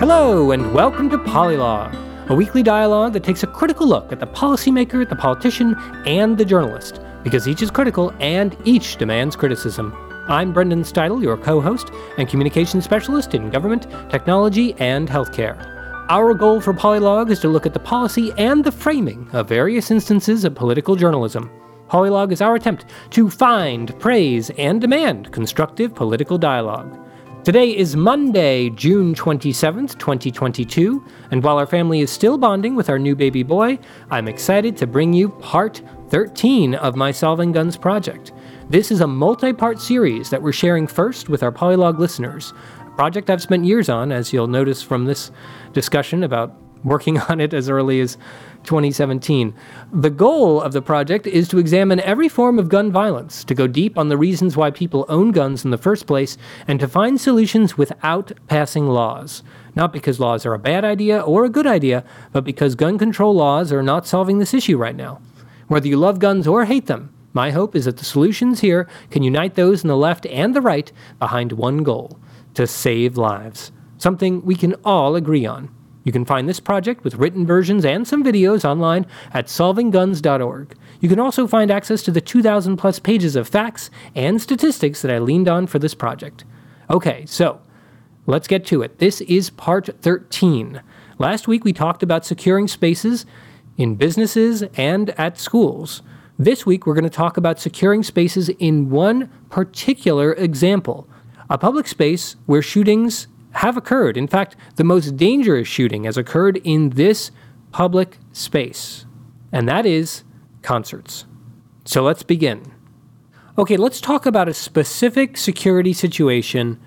Hello, and welcome to Polylog, a weekly dialogue that takes a critical look at the policymaker, the politician, and the journalist, because each is critical and each demands criticism. I'm Brendan Steidel, your co host and communications specialist in government, technology, and healthcare. Our goal for Polylog is to look at the policy and the framing of various instances of political journalism. Polylog is our attempt to find, praise, and demand constructive political dialogue. Today is Monday, June 27th, 2022, and while our family is still bonding with our new baby boy, I'm excited to bring you part 13 of my Solving Guns project. This is a multi part series that we're sharing first with our Polylog listeners, a project I've spent years on, as you'll notice from this discussion about working on it as early as 2017. The goal of the project is to examine every form of gun violence, to go deep on the reasons why people own guns in the first place, and to find solutions without passing laws. Not because laws are a bad idea or a good idea, but because gun control laws are not solving this issue right now. Whether you love guns or hate them, my hope is that the solutions here can unite those in the left and the right behind one goal to save lives. Something we can all agree on. You can find this project with written versions and some videos online at solvingguns.org. You can also find access to the 2,000 plus pages of facts and statistics that I leaned on for this project. Okay, so let's get to it. This is part 13. Last week we talked about securing spaces in businesses and at schools. This week we're going to talk about securing spaces in one particular example a public space where shootings have occurred. In fact, the most dangerous shooting has occurred in this public space, and that is concerts. So let's begin. Okay, let's talk about a specific security situation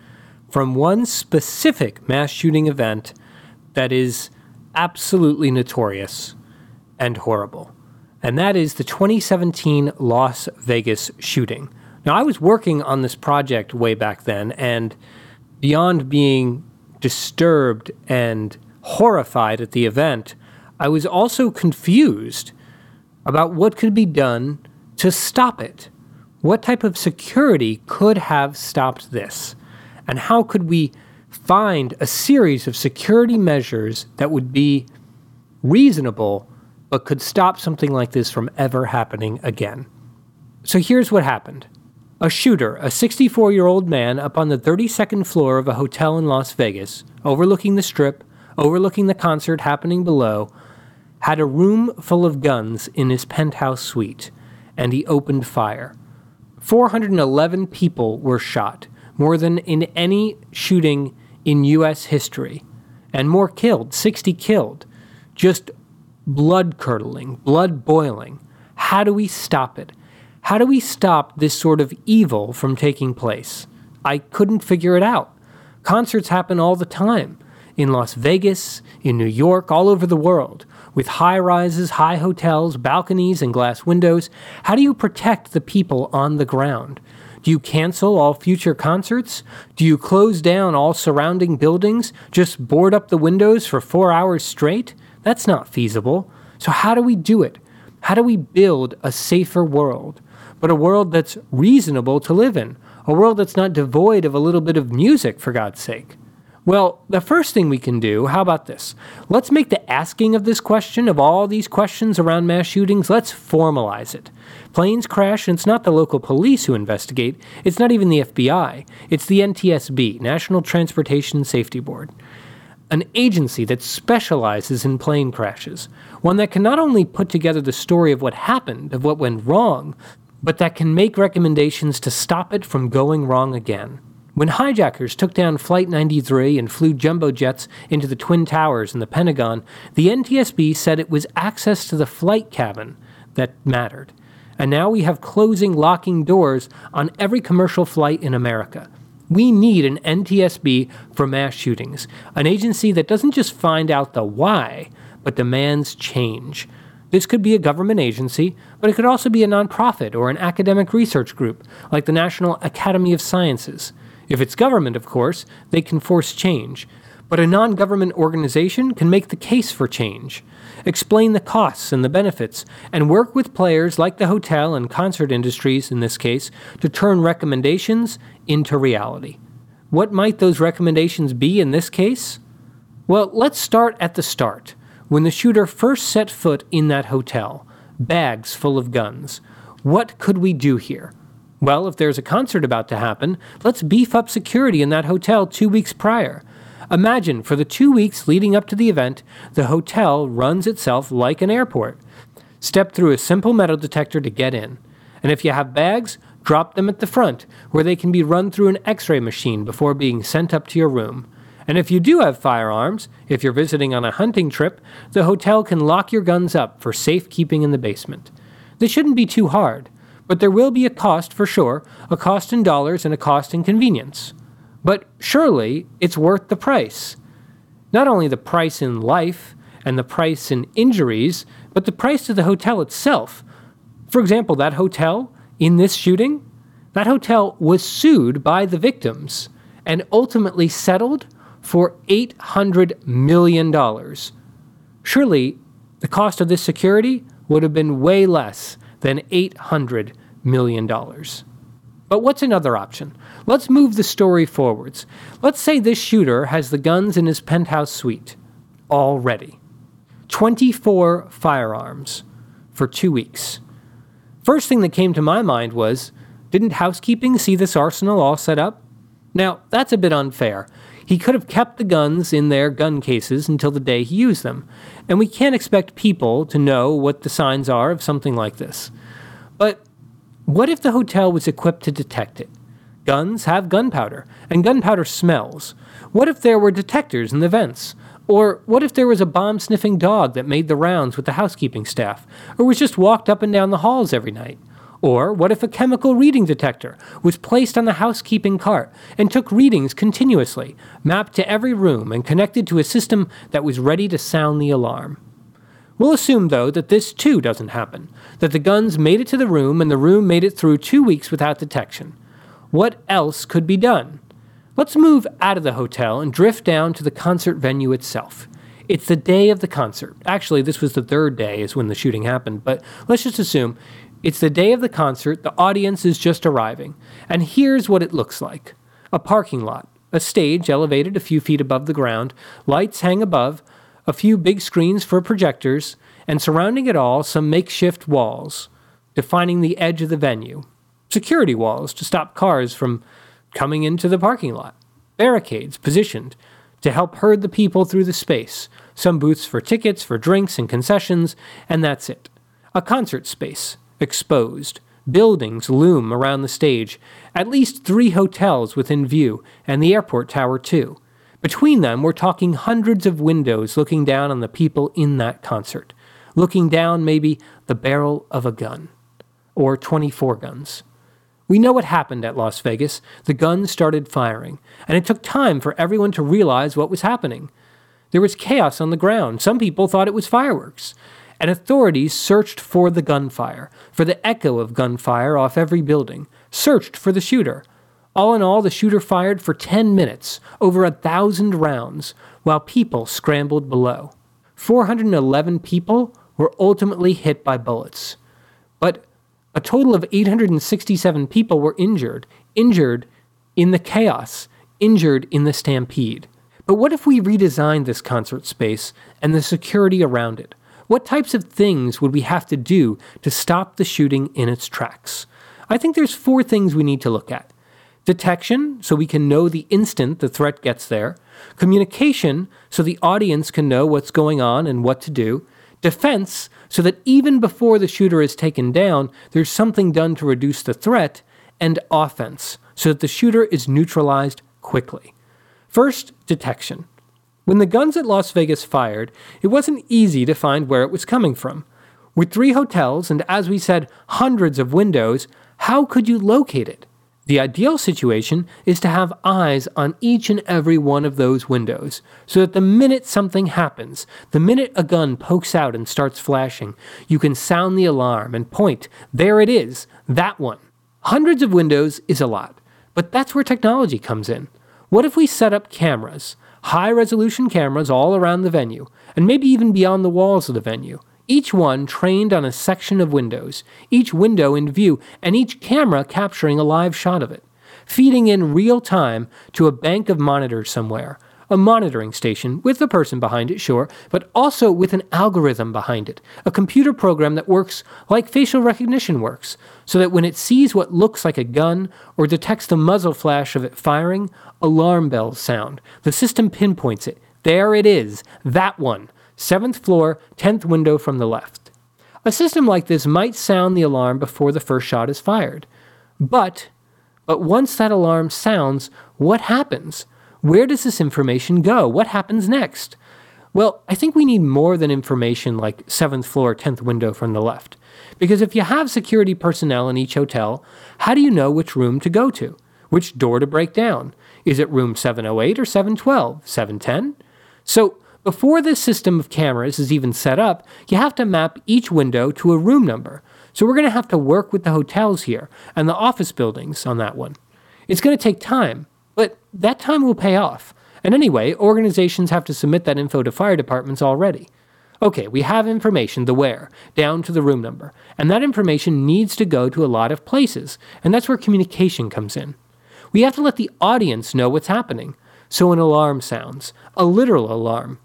from one specific mass shooting event that is absolutely notorious and horrible. And that is the 2017 Las Vegas shooting. Now, I was working on this project way back then, and beyond being disturbed and horrified at the event, I was also confused about what could be done to stop it. What type of security could have stopped this? And how could we find a series of security measures that would be reasonable but could stop something like this from ever happening again? So here's what happened. A shooter, a 64 year old man up on the 32nd floor of a hotel in Las Vegas, overlooking the strip, overlooking the concert happening below, had a room full of guns in his penthouse suite, and he opened fire. 411 people were shot, more than in any shooting in U.S. history, and more killed, 60 killed. Just blood curdling, blood boiling. How do we stop it? How do we stop this sort of evil from taking place? I couldn't figure it out. Concerts happen all the time in Las Vegas, in New York, all over the world, with high rises, high hotels, balconies, and glass windows. How do you protect the people on the ground? Do you cancel all future concerts? Do you close down all surrounding buildings? Just board up the windows for four hours straight? That's not feasible. So, how do we do it? How do we build a safer world? But a world that's reasonable to live in, a world that's not devoid of a little bit of music, for God's sake. Well, the first thing we can do, how about this? Let's make the asking of this question, of all these questions around mass shootings, let's formalize it. Planes crash, and it's not the local police who investigate, it's not even the FBI, it's the NTSB, National Transportation Safety Board. An agency that specializes in plane crashes, one that can not only put together the story of what happened, of what went wrong, but that can make recommendations to stop it from going wrong again. When hijackers took down Flight 93 and flew jumbo jets into the Twin Towers in the Pentagon, the NTSB said it was access to the flight cabin that mattered. And now we have closing, locking doors on every commercial flight in America. We need an NTSB for mass shootings, an agency that doesn't just find out the why, but demands change. This could be a government agency, but it could also be a nonprofit or an academic research group, like the National Academy of Sciences. If it's government, of course, they can force change. But a non government organization can make the case for change, explain the costs and the benefits, and work with players like the hotel and concert industries, in this case, to turn recommendations into reality. What might those recommendations be in this case? Well, let's start at the start. When the shooter first set foot in that hotel, bags full of guns. What could we do here? Well, if there's a concert about to happen, let's beef up security in that hotel two weeks prior. Imagine for the two weeks leading up to the event, the hotel runs itself like an airport. Step through a simple metal detector to get in. And if you have bags, drop them at the front, where they can be run through an x ray machine before being sent up to your room. And if you do have firearms, if you're visiting on a hunting trip, the hotel can lock your guns up for safekeeping in the basement. This shouldn't be too hard. But there will be a cost for sure, a cost in dollars and a cost in convenience. But surely it's worth the price. Not only the price in life and the price in injuries, but the price to the hotel itself. For example, that hotel in this shooting, that hotel was sued by the victims and ultimately settled for $800 million. Surely the cost of this security would have been way less than $800 million. But what's another option? Let's move the story forwards. Let's say this shooter has the guns in his penthouse suite already 24 firearms for two weeks. First thing that came to my mind was didn't housekeeping see this arsenal all set up? Now, that's a bit unfair. He could have kept the guns in their gun cases until the day he used them, and we can't expect people to know what the signs are of something like this. But what if the hotel was equipped to detect it? Guns have gunpowder, and gunpowder smells. What if there were detectors in the vents? Or what if there was a bomb sniffing dog that made the rounds with the housekeeping staff, or was just walked up and down the halls every night? Or what if a chemical reading detector was placed on the housekeeping cart and took readings continuously, mapped to every room and connected to a system that was ready to sound the alarm? We'll assume, though, that this too doesn't happen, that the guns made it to the room and the room made it through two weeks without detection. What else could be done? Let's move out of the hotel and drift down to the concert venue itself. It's the day of the concert. Actually, this was the third day, is when the shooting happened, but let's just assume it's the day of the concert, the audience is just arriving, and here's what it looks like a parking lot, a stage elevated a few feet above the ground, lights hang above, a few big screens for projectors, and surrounding it all, some makeshift walls, defining the edge of the venue. Security walls to stop cars from coming into the parking lot. Barricades positioned to help herd the people through the space. Some booths for tickets, for drinks and concessions, and that's it. A concert space exposed. Buildings loom around the stage, at least three hotels within view, and the airport tower, too. Between them, we're talking hundreds of windows looking down on the people in that concert, looking down maybe the barrel of a gun, or 24 guns. We know what happened at Las Vegas. The guns started firing, and it took time for everyone to realize what was happening. There was chaos on the ground. Some people thought it was fireworks and authorities searched for the gunfire, for the echo of gunfire off every building, searched for the shooter. All in all, the shooter fired for 10 minutes, over a thousand rounds, while people scrambled below. 411 people were ultimately hit by bullets. But a total of 867 people were injured, injured in the chaos, injured in the stampede. But what if we redesigned this concert space and the security around it? What types of things would we have to do to stop the shooting in its tracks? I think there's four things we need to look at. Detection, so we can know the instant the threat gets there. Communication, so the audience can know what's going on and what to do. Defense, so that even before the shooter is taken down, there's something done to reduce the threat. And offense, so that the shooter is neutralized quickly. First, detection. When the guns at Las Vegas fired, it wasn't easy to find where it was coming from. With three hotels and, as we said, hundreds of windows, how could you locate it? The ideal situation is to have eyes on each and every one of those windows, so that the minute something happens, the minute a gun pokes out and starts flashing, you can sound the alarm and point, there it is, that one. Hundreds of windows is a lot, but that's where technology comes in. What if we set up cameras? High resolution cameras all around the venue, and maybe even beyond the walls of the venue, each one trained on a section of windows, each window in view, and each camera capturing a live shot of it, feeding in real time to a bank of monitors somewhere, a monitoring station with a person behind it, sure, but also with an algorithm behind it, a computer program that works like facial recognition works, so that when it sees what looks like a gun or detects the muzzle flash of it firing, alarm bells sound. The system pinpoints it. There it is, that one, seventh floor, tenth window from the left. A system like this might sound the alarm before the first shot is fired. But, but once that alarm sounds, what happens? Where does this information go? What happens next? Well, I think we need more than information like 7th floor, 10th window from the left. Because if you have security personnel in each hotel, how do you know which room to go to? Which door to break down? Is it room 708 or 712? 710? So, before this system of cameras is even set up, you have to map each window to a room number. So we're going to have to work with the hotels here and the office buildings on that one. It's going to take time, but that time will pay off. And anyway, organizations have to submit that info to fire departments already. Okay, we have information, the where, down to the room number, and that information needs to go to a lot of places, and that's where communication comes in. We have to let the audience know what's happening. So an alarm sounds, a literal alarm,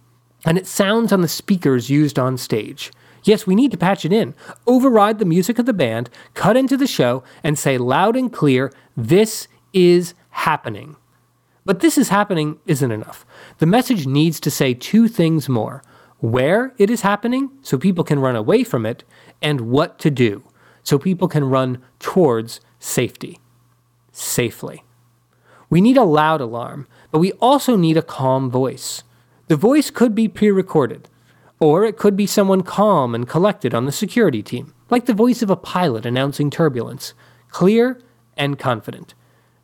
and it sounds on the speakers used on stage. Yes, we need to patch it in, override the music of the band, cut into the show, and say loud and clear, This is happening. But this is happening isn't enough. The message needs to say two things more where it is happening, so people can run away from it, and what to do, so people can run towards safety. Safely. We need a loud alarm, but we also need a calm voice. The voice could be pre recorded, or it could be someone calm and collected on the security team, like the voice of a pilot announcing turbulence, clear and confident.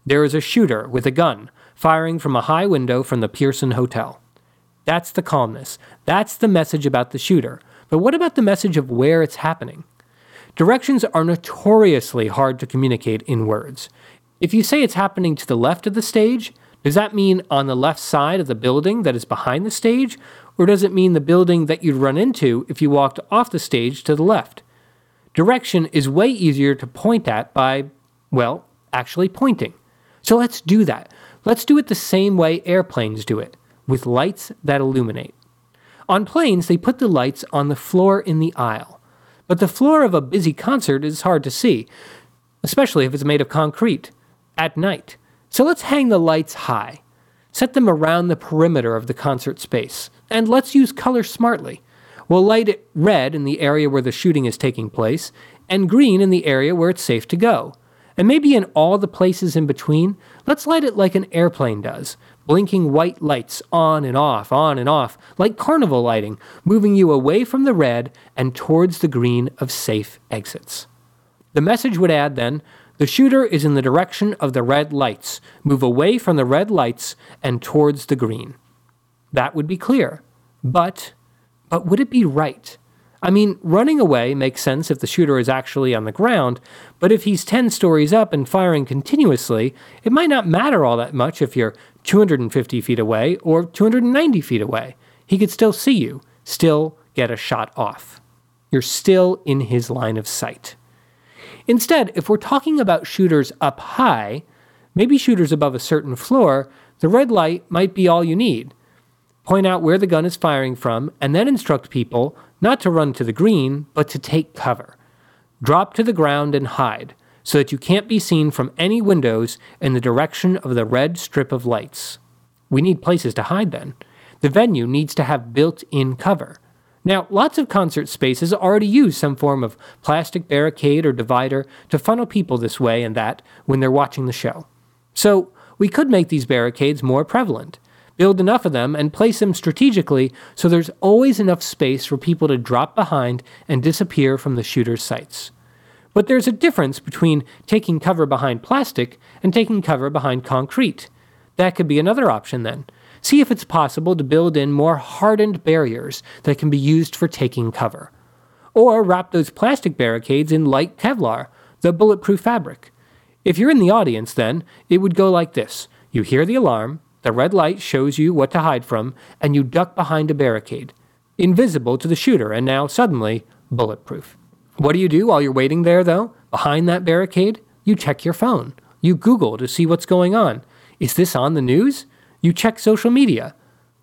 There is a shooter with a gun firing from a high window from the Pearson Hotel. That's the calmness. That's the message about the shooter. But what about the message of where it's happening? Directions are notoriously hard to communicate in words. If you say it's happening to the left of the stage, does that mean on the left side of the building that is behind the stage? Or does it mean the building that you'd run into if you walked off the stage to the left? Direction is way easier to point at by, well, actually pointing. So let's do that. Let's do it the same way airplanes do it, with lights that illuminate. On planes, they put the lights on the floor in the aisle. But the floor of a busy concert is hard to see, especially if it's made of concrete, at night. So let's hang the lights high. Set them around the perimeter of the concert space. And let's use color smartly. We'll light it red in the area where the shooting is taking place, and green in the area where it's safe to go. And maybe in all the places in between, let's light it like an airplane does, blinking white lights on and off, on and off, like carnival lighting, moving you away from the red and towards the green of safe exits. The message would add then the shooter is in the direction of the red lights. Move away from the red lights and towards the green. That would be clear. But, but would it be right? I mean, running away makes sense if the shooter is actually on the ground, but if he's 10 stories up and firing continuously, it might not matter all that much if you're 250 feet away or 290 feet away. He could still see you, still get a shot off. You're still in his line of sight. Instead, if we're talking about shooters up high, maybe shooters above a certain floor, the red light might be all you need. Point out where the gun is firing from, and then instruct people not to run to the green, but to take cover. Drop to the ground and hide, so that you can't be seen from any windows in the direction of the red strip of lights. We need places to hide then. The venue needs to have built in cover. Now, lots of concert spaces already use some form of plastic barricade or divider to funnel people this way and that when they're watching the show. So, we could make these barricades more prevalent, build enough of them, and place them strategically so there's always enough space for people to drop behind and disappear from the shooter's sights. But there's a difference between taking cover behind plastic and taking cover behind concrete. That could be another option then. See if it's possible to build in more hardened barriers that can be used for taking cover. Or wrap those plastic barricades in light Kevlar, the bulletproof fabric. If you're in the audience, then, it would go like this You hear the alarm, the red light shows you what to hide from, and you duck behind a barricade. Invisible to the shooter, and now suddenly bulletproof. What do you do while you're waiting there, though? Behind that barricade? You check your phone. You Google to see what's going on. Is this on the news? You check social media.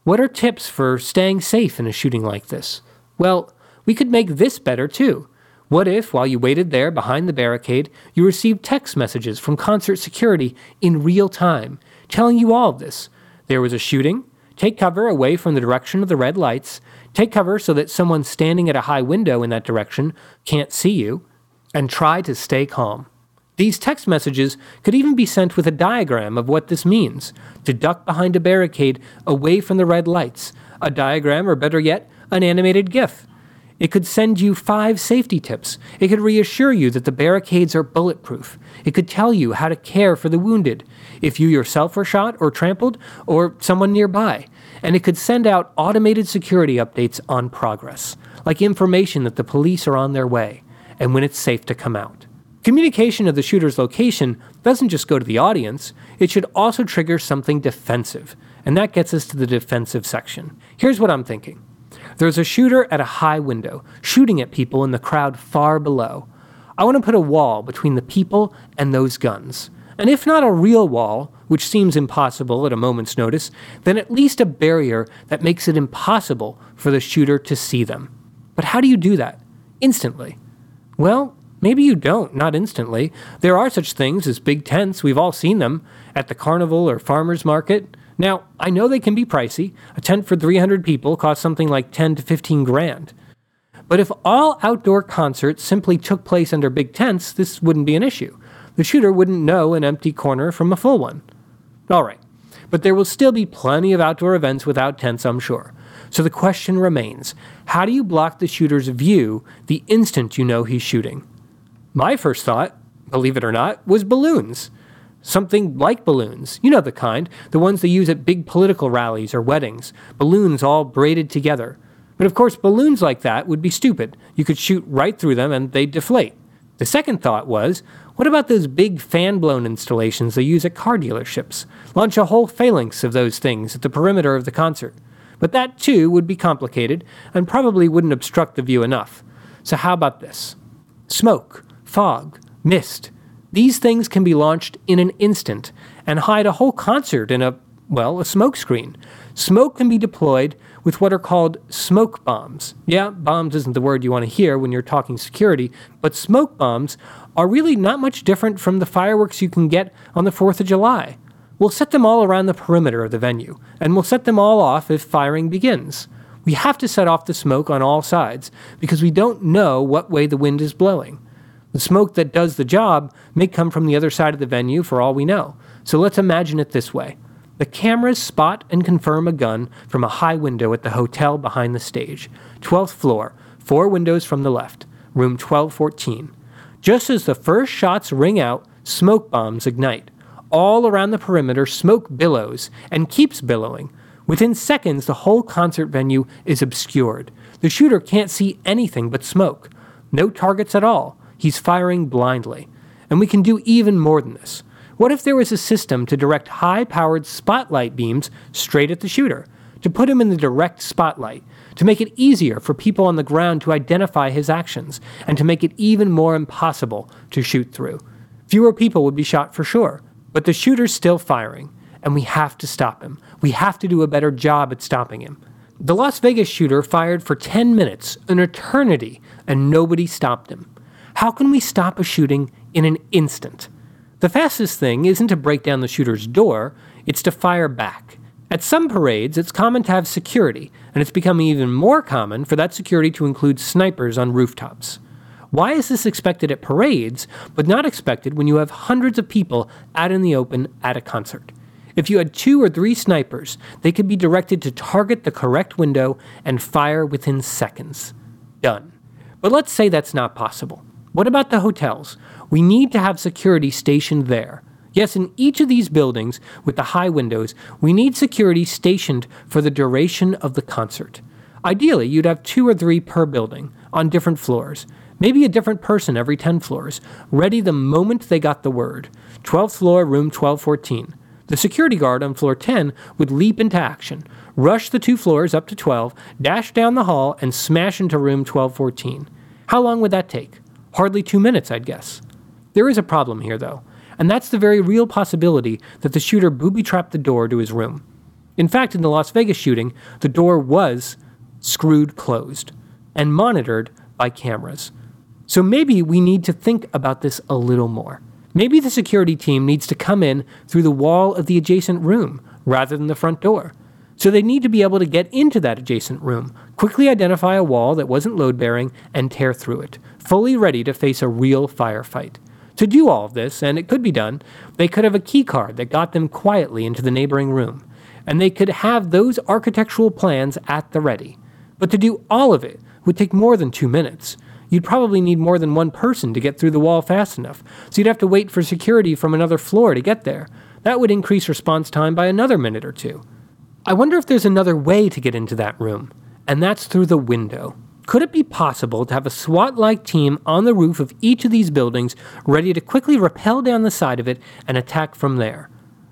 What are tips for staying safe in a shooting like this? Well, we could make this better too. What if, while you waited there behind the barricade, you received text messages from concert security in real time, telling you all of this? There was a shooting. Take cover away from the direction of the red lights. Take cover so that someone standing at a high window in that direction can't see you. And try to stay calm. These text messages could even be sent with a diagram of what this means to duck behind a barricade away from the red lights, a diagram, or better yet, an animated GIF. It could send you five safety tips. It could reassure you that the barricades are bulletproof. It could tell you how to care for the wounded, if you yourself were shot or trampled, or someone nearby. And it could send out automated security updates on progress, like information that the police are on their way and when it's safe to come out. Communication of the shooter's location doesn't just go to the audience, it should also trigger something defensive. And that gets us to the defensive section. Here's what I'm thinking. There's a shooter at a high window, shooting at people in the crowd far below. I want to put a wall between the people and those guns. And if not a real wall, which seems impossible at a moment's notice, then at least a barrier that makes it impossible for the shooter to see them. But how do you do that? Instantly. Well, maybe you don't, not instantly. There are such things as big tents, we've all seen them, at the carnival or farmer's market. Now, I know they can be pricey. A tent for 300 people costs something like 10 to 15 grand. But if all outdoor concerts simply took place under big tents, this wouldn't be an issue. The shooter wouldn't know an empty corner from a full one. All right, but there will still be plenty of outdoor events without tents, I'm sure. So the question remains how do you block the shooter's view the instant you know he's shooting? My first thought, believe it or not, was balloons. Something like balloons. You know the kind, the ones they use at big political rallies or weddings. Balloons all braided together. But of course, balloons like that would be stupid. You could shoot right through them and they'd deflate. The second thought was what about those big fan blown installations they use at car dealerships? Launch a whole phalanx of those things at the perimeter of the concert. But that too would be complicated and probably wouldn't obstruct the view enough. So, how about this? Smoke, fog, mist, these things can be launched in an instant and hide a whole concert in a, well, a smoke screen. Smoke can be deployed with what are called smoke bombs. Yeah, bombs isn't the word you want to hear when you're talking security, but smoke bombs are really not much different from the fireworks you can get on the 4th of July. We'll set them all around the perimeter of the venue, and we'll set them all off if firing begins. We have to set off the smoke on all sides because we don't know what way the wind is blowing. The smoke that does the job may come from the other side of the venue for all we know. So let's imagine it this way the cameras spot and confirm a gun from a high window at the hotel behind the stage, 12th floor, four windows from the left, room 1214. Just as the first shots ring out, smoke bombs ignite. All around the perimeter, smoke billows and keeps billowing. Within seconds, the whole concert venue is obscured. The shooter can't see anything but smoke. No targets at all. He's firing blindly. And we can do even more than this. What if there was a system to direct high powered spotlight beams straight at the shooter, to put him in the direct spotlight, to make it easier for people on the ground to identify his actions, and to make it even more impossible to shoot through? Fewer people would be shot for sure, but the shooter's still firing, and we have to stop him. We have to do a better job at stopping him. The Las Vegas shooter fired for 10 minutes, an eternity, and nobody stopped him. How can we stop a shooting in an instant? The fastest thing isn't to break down the shooter's door, it's to fire back. At some parades, it's common to have security, and it's becoming even more common for that security to include snipers on rooftops. Why is this expected at parades, but not expected when you have hundreds of people out in the open at a concert? If you had two or three snipers, they could be directed to target the correct window and fire within seconds. Done. But let's say that's not possible. What about the hotels? We need to have security stationed there. Yes, in each of these buildings with the high windows, we need security stationed for the duration of the concert. Ideally, you'd have two or three per building on different floors, maybe a different person every 10 floors, ready the moment they got the word. 12th floor, room 1214. The security guard on floor 10 would leap into action, rush the two floors up to 12, dash down the hall, and smash into room 1214. How long would that take? Hardly two minutes, I'd guess. There is a problem here, though, and that's the very real possibility that the shooter booby trapped the door to his room. In fact, in the Las Vegas shooting, the door was screwed closed and monitored by cameras. So maybe we need to think about this a little more. Maybe the security team needs to come in through the wall of the adjacent room rather than the front door. So they need to be able to get into that adjacent room, quickly identify a wall that wasn't load bearing, and tear through it, fully ready to face a real firefight. To do all of this, and it could be done, they could have a key card that got them quietly into the neighboring room, and they could have those architectural plans at the ready. But to do all of it would take more than two minutes. You'd probably need more than one person to get through the wall fast enough, so you'd have to wait for security from another floor to get there. That would increase response time by another minute or two. I wonder if there's another way to get into that room, and that's through the window. Could it be possible to have a SWAT like team on the roof of each of these buildings ready to quickly rappel down the side of it and attack from there?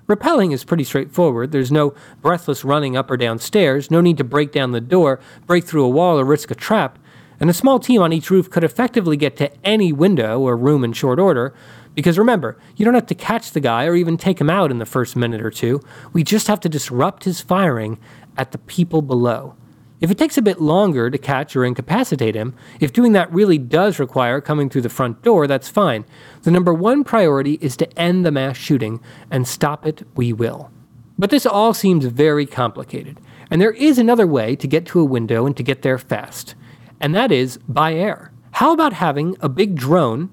Rappelling is pretty straightforward. There's no breathless running up or down stairs, no need to break down the door, break through a wall, or risk a trap, and a small team on each roof could effectively get to any window or room in short order, because remember, you don't have to catch the guy or even take him out in the first minute or two. We just have to disrupt his firing at the people below. If it takes a bit longer to catch or incapacitate him, if doing that really does require coming through the front door, that's fine. The number one priority is to end the mass shooting, and stop it we will. But this all seems very complicated, and there is another way to get to a window and to get there fast, and that is by air. How about having a big drone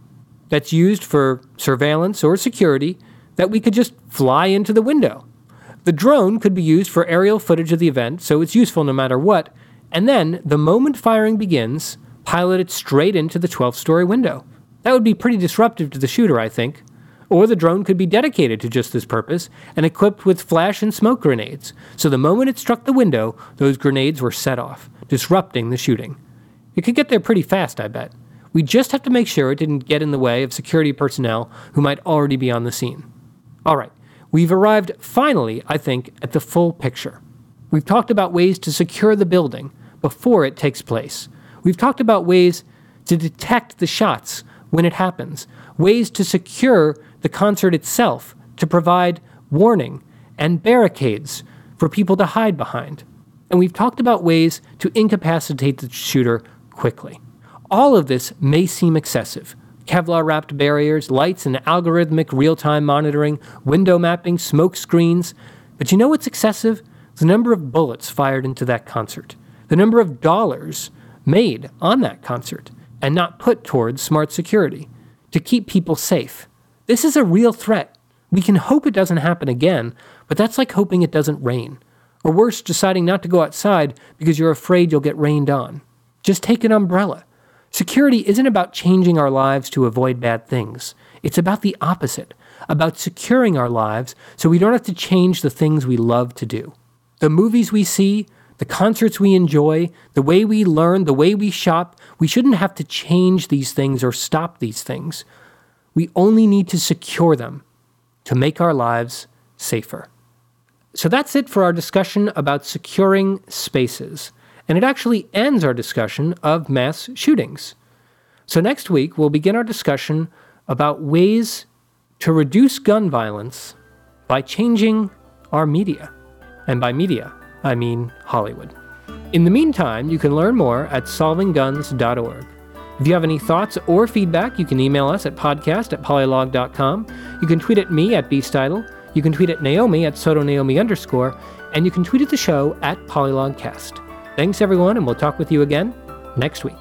that's used for surveillance or security that we could just fly into the window. The drone could be used for aerial footage of the event, so it's useful no matter what, and then, the moment firing begins, pilot it straight into the 12th story window. That would be pretty disruptive to the shooter, I think. Or the drone could be dedicated to just this purpose and equipped with flash and smoke grenades, so the moment it struck the window, those grenades were set off, disrupting the shooting. It could get there pretty fast, I bet. We just have to make sure it didn't get in the way of security personnel who might already be on the scene. All right, we've arrived finally, I think, at the full picture. We've talked about ways to secure the building before it takes place. We've talked about ways to detect the shots when it happens, ways to secure the concert itself, to provide warning and barricades for people to hide behind. And we've talked about ways to incapacitate the shooter quickly. All of this may seem excessive. Kevlar wrapped barriers, lights and algorithmic real time monitoring, window mapping, smoke screens. But you know what's excessive? The number of bullets fired into that concert, the number of dollars made on that concert, and not put towards smart security to keep people safe. This is a real threat. We can hope it doesn't happen again, but that's like hoping it doesn't rain. Or worse, deciding not to go outside because you're afraid you'll get rained on. Just take an umbrella. Security isn't about changing our lives to avoid bad things. It's about the opposite, about securing our lives so we don't have to change the things we love to do. The movies we see, the concerts we enjoy, the way we learn, the way we shop, we shouldn't have to change these things or stop these things. We only need to secure them to make our lives safer. So that's it for our discussion about securing spaces and it actually ends our discussion of mass shootings. So, next week, we'll begin our discussion about ways to reduce gun violence by changing our media. And by media, I mean Hollywood. In the meantime, you can learn more at solvingguns.org. If you have any thoughts or feedback, you can email us at podcast at polylog.com. You can tweet at me at beastidle. You can tweet at Naomi at sotonaomi underscore. And you can tweet at the show at polylogcast. Thanks, everyone, and we'll talk with you again next week.